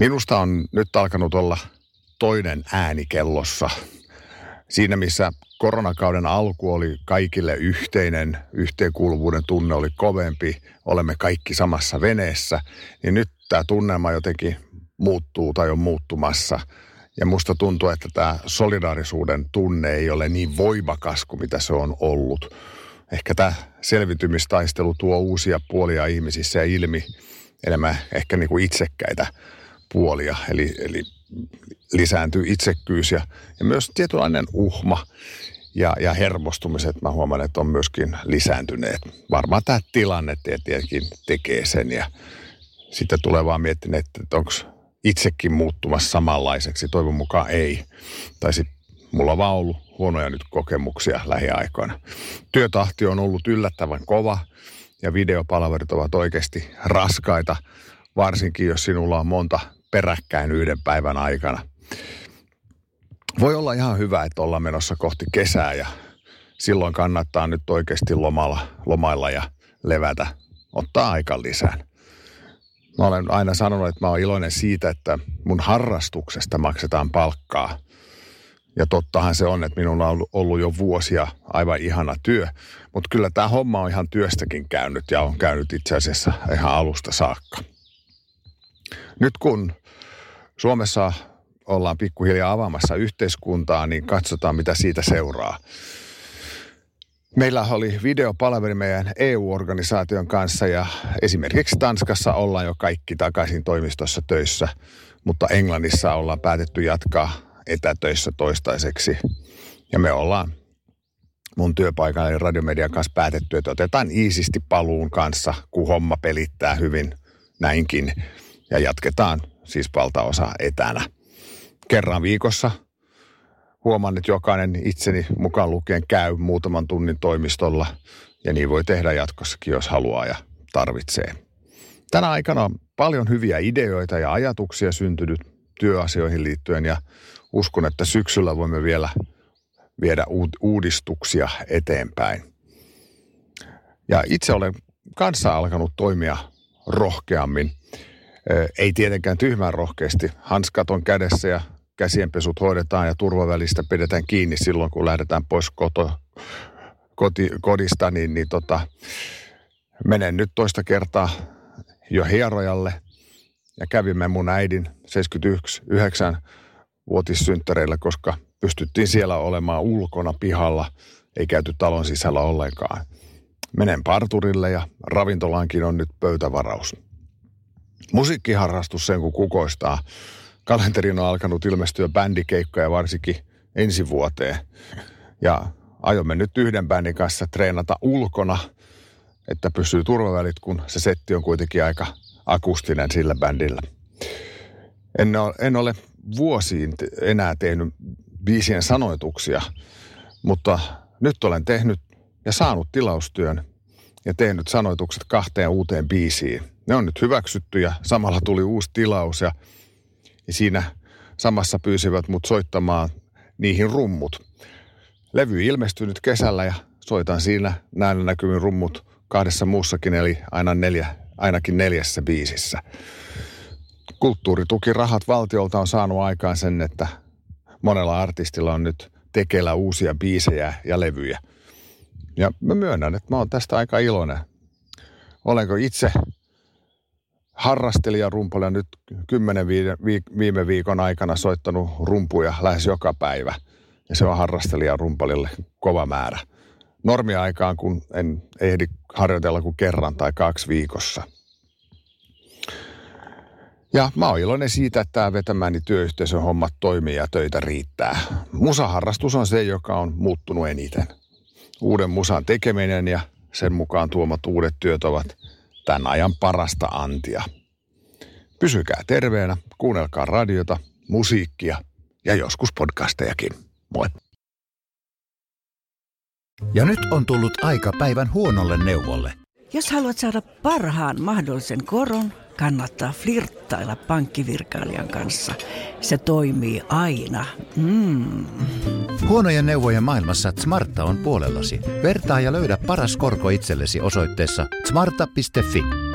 Minusta on nyt alkanut olla toinen ääni kellossa. Siinä missä koronakauden alku oli kaikille yhteinen, yhteenkuuluvuuden tunne oli kovempi, olemme kaikki samassa veneessä, niin nyt tämä tunnelma jotenkin muuttuu tai on muuttumassa. Ja musta tuntuu, että tämä solidaarisuuden tunne ei ole niin voimakas kuin mitä se on ollut. Ehkä tämä selvitymistaistelu tuo uusia puolia ihmisissä ja ilmi enemmän ehkä niin kuin itsekkäitä puolia. Eli, eli lisääntyy itsekkyys ja, ja myös tietynlainen uhma ja, ja hermostumiset mä huomaan, että on myöskin lisääntyneet. Varmaan tämä tilanne tietenkin tekee sen ja sitten tulee vaan miettinyt, että onko itsekin muuttumassa samanlaiseksi. Toivon mukaan ei. Tai sitten mulla on vaan ollut huonoja nyt kokemuksia lähiaikoina. Työtahti on ollut yllättävän kova ja videopalvelut ovat oikeasti raskaita, varsinkin jos sinulla on monta peräkkäin yhden päivän aikana. Voi olla ihan hyvä, että ollaan menossa kohti kesää ja silloin kannattaa nyt oikeasti lomalla, lomailla ja levätä, ottaa aika lisään. Mä olen aina sanonut, että mä oon iloinen siitä, että mun harrastuksesta maksetaan palkkaa. Ja tottahan se on, että minulla on ollut jo vuosia aivan ihana työ. Mutta kyllä tämä homma on ihan työstäkin käynyt ja on käynyt itse asiassa ihan alusta saakka. Nyt kun Suomessa ollaan pikkuhiljaa avaamassa yhteiskuntaa, niin katsotaan mitä siitä seuraa. Meillä oli videopalveli meidän EU-organisaation kanssa ja esimerkiksi Tanskassa ollaan jo kaikki takaisin toimistossa töissä, mutta Englannissa ollaan päätetty jatkaa etätöissä toistaiseksi. Ja me ollaan mun työpaikalla eli radiomedian kanssa päätetty, että otetaan iisisti paluun kanssa, kun homma pelittää hyvin näinkin. Ja jatketaan siis valtaosa etänä. Kerran viikossa huomaan, että jokainen itseni mukaan lukien käy muutaman tunnin toimistolla ja niin voi tehdä jatkossakin, jos haluaa ja tarvitsee. Tänä aikana on paljon hyviä ideoita ja ajatuksia syntynyt työasioihin liittyen ja uskon, että syksyllä voimme vielä viedä uudistuksia eteenpäin. Ja itse olen kanssa alkanut toimia rohkeammin. Ei tietenkään tyhmän rohkeasti. Hanskat on kädessä ja käsienpesut hoidetaan ja turvavälistä pidetään kiinni silloin, kun lähdetään pois koto, koti, kodista, niin, niin tota, menen nyt toista kertaa jo hierojalle ja kävimme mun äidin 71 9 vuotissynttäreillä, koska pystyttiin siellä olemaan ulkona pihalla, ei käyty talon sisällä ollenkaan. Menen parturille ja ravintolaankin on nyt pöytävaraus. Musiikkiharrastus sen kun kukoistaa. Kalenterin on alkanut ilmestyä bändikeikkoja varsinkin ensi vuoteen. Ja aiomme nyt yhden bändin kanssa treenata ulkona, että pysyy turvavälit, kun se setti on kuitenkin aika akustinen sillä bändillä. En ole, en ole vuosiin enää tehnyt biisien sanoituksia, mutta nyt olen tehnyt ja saanut tilaustyön ja tehnyt sanoitukset kahteen uuteen biisiin. Ne on nyt hyväksytty ja samalla tuli uusi tilaus ja, ja siinä samassa pyysivät mut soittamaan niihin rummut. Levy ilmestyi nyt kesällä ja soitan siinä näillä näkymin rummut kahdessa muussakin, eli aina neljä, ainakin neljässä biisissä kulttuuritukirahat valtiolta on saanut aikaan sen, että monella artistilla on nyt tekeillä uusia biisejä ja levyjä. Ja mä myönnän, että mä oon tästä aika iloinen. Olenko itse harrastelija rumpuja nyt kymmenen viime viikon aikana soittanut rumpuja lähes joka päivä. Ja se on harrastelija rumpalille kova määrä. Normiaikaan, kun en ehdi harjoitella kuin kerran tai kaksi viikossa – ja mä oon iloinen siitä, että tämä vetämäni työyhteisön hommat toimii ja töitä riittää. Musaharrastus on se, joka on muuttunut eniten. Uuden musan tekeminen ja sen mukaan tuomat uudet työt ovat tämän ajan parasta antia. Pysykää terveenä, kuunnelkaa radiota, musiikkia ja joskus podcastejakin. Moi! Ja nyt on tullut aika päivän huonolle neuvolle. Jos haluat saada parhaan mahdollisen koron, kannattaa flirttailla pankkivirkailijan kanssa. Se toimii aina. Mm. Huonojen neuvojen maailmassa Smarta on puolellasi. Vertaa ja löydä paras korko itsellesi osoitteessa smarta.fi.